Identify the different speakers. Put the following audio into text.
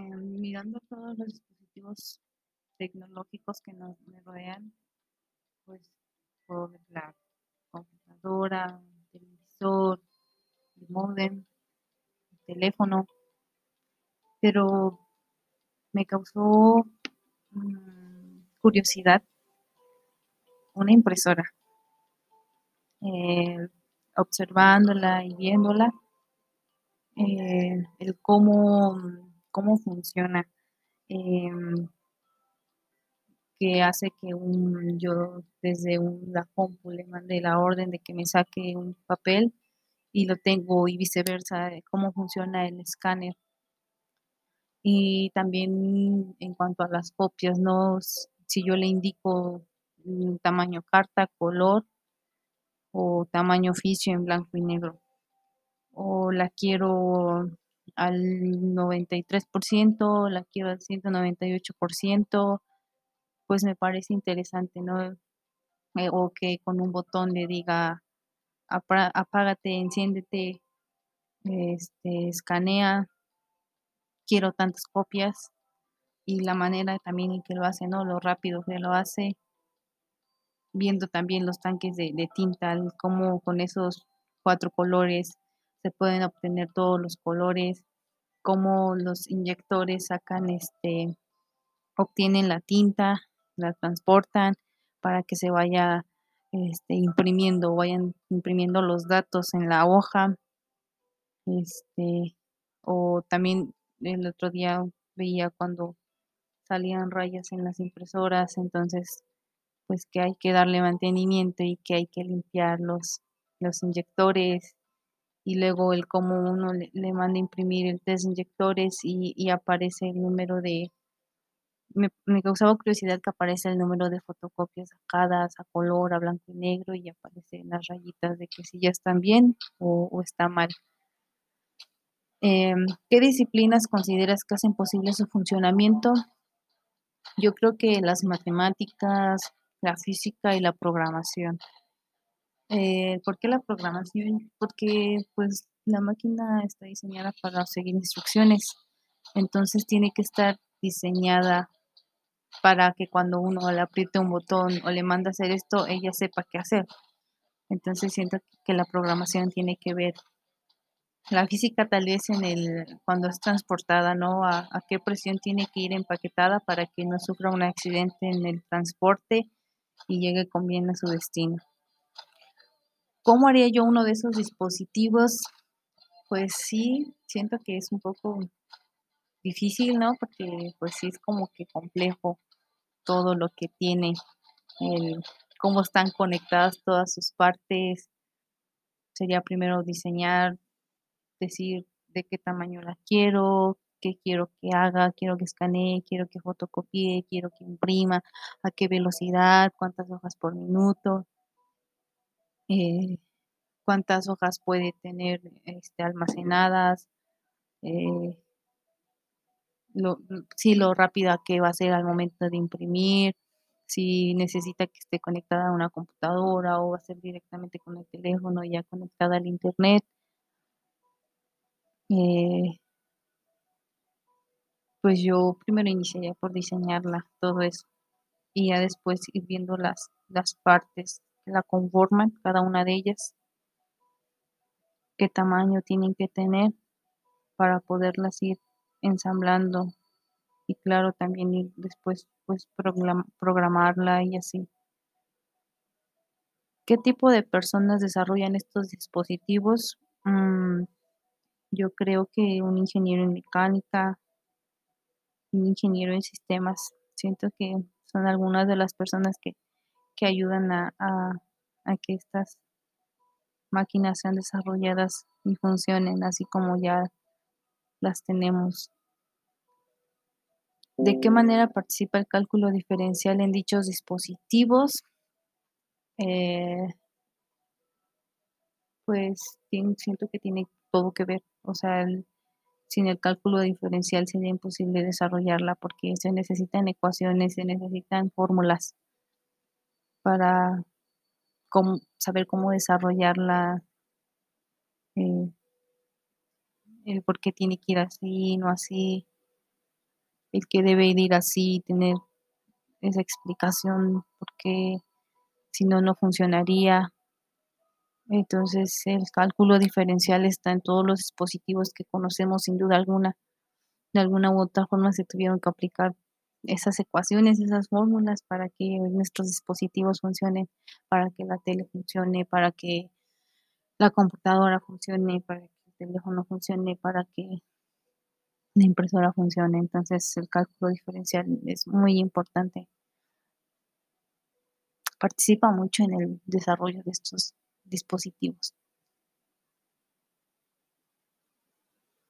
Speaker 1: mirando todos los dispositivos tecnológicos que nos rodean, pues por la computadora, el televisor, el modem, el teléfono, pero me causó mm, curiosidad una impresora. Eh, observándola y viéndola, eh, el cómo, cómo funciona, em, que hace que un, yo desde un, la compu le mande la orden de que me saque un papel y lo tengo y viceversa, cómo funciona el escáner. Y también en cuanto a las copias, ¿no? Si yo le indico tamaño carta, color o tamaño oficio en blanco y negro. O la quiero al 93%, la quiero al 198%, pues me parece interesante, ¿no? Eh, o que con un botón le diga apágate, enciéndete, este, escanea, quiero tantas copias y la manera también en que lo hace, ¿no? Lo rápido que lo hace, viendo también los tanques de, tinta, cómo con esos cuatro colores se pueden obtener todos los colores, cómo los inyectores sacan este, obtienen la tinta, la transportan para que se vaya este, imprimiendo, vayan imprimiendo los datos en la hoja. Este, o también el otro día veía cuando salían rayas en las impresoras, entonces pues que hay que darle mantenimiento y que hay que limpiar los, los inyectores y luego el cómo uno le, manda imprimir el test inyectores y, aparece el número de, me, causaba curiosidad que aparece el número de fotocopias sacadas a color, a blanco y negro y aparecen las rayitas de que si ya están bien o, está mal. Em, ¿Qué disciplinas consideras que hacen posible su funcionamiento? Yo creo que las matemáticas, la física y la programación. Eh, ¿Por qué la programación? Porque pues la máquina está diseñada para seguir instrucciones, entonces tiene que estar diseñada para que cuando uno le apriete un botón o le manda hacer esto, ella sepa qué hacer. Entonces siento que la programación tiene que ver la física tal vez en el cuando es transportada, ¿no? A, a, qué presión tiene que ir empaquetada para que no sufra un accidente en el transporte y llegue con bien a su destino. ¿Cómo haría yo uno de esos dispositivos? Pues sí, siento que es un poco difícil, ¿no? Porque pues sí es como que complejo todo lo que tiene, el, cómo están conectadas todas sus partes. Sería primero diseñar, decir de qué tamaño la quiero, qué quiero que haga, quiero que escanee, quiero que fotocopie, quiero que imprima, a qué velocidad, cuántas hojas por minuto, eh, cuántas hojas puede tener este, almacenadas, eh, si lo rápida que va a ser al momento de imprimir, si necesita que esté conectada a una computadora o va a ser directamente con el teléfono ya conectada al internet. Eh, pues yo primero iniciaría por diseñarla, todo eso, y ya después ir viendo las, las partes que la conforman, cada una de ellas, qué tamaño tienen que tener para poderlas ir ensamblando y claro también ir después pues programarla y así. ¿Qué tipo de personas desarrollan estos dispositivos? Mm, yo creo que un ingeniero en mecánica, un ingeniero en sistemas. Siento que son algunas de las personas que, ayudan a, a, que estas máquinas sean desarrolladas y funcionen así como ya las tenemos. ¿De qué manera participa el cálculo diferencial en dichos dispositivos? Eh, pues siento que tiene todo que ver. O sea, el, sin el cálculo diferencial sería imposible desarrollarla porque se necesitan ecuaciones, se necesitan fórmulas para saber cómo desarrollarla, eh, el por qué tiene que ir así, no así. el que debe ir así, tener esa explicación, porque si no, no funcionaría. Entonces, el cálculo diferencial está en todos los dispositivos que conocemos, sin duda alguna. De alguna u otra forma se tuvieron que aplicar esas ecuaciones, esas fórmulas para que nuestros dispositivos funcionen, para que la tele funcione, para que la computadora funcione, para que el teléfono funcione, para que la impresora funcione. Entonces, el cálculo diferencial es muy importante. Participa mucho en el desarrollo de estos dispositivos.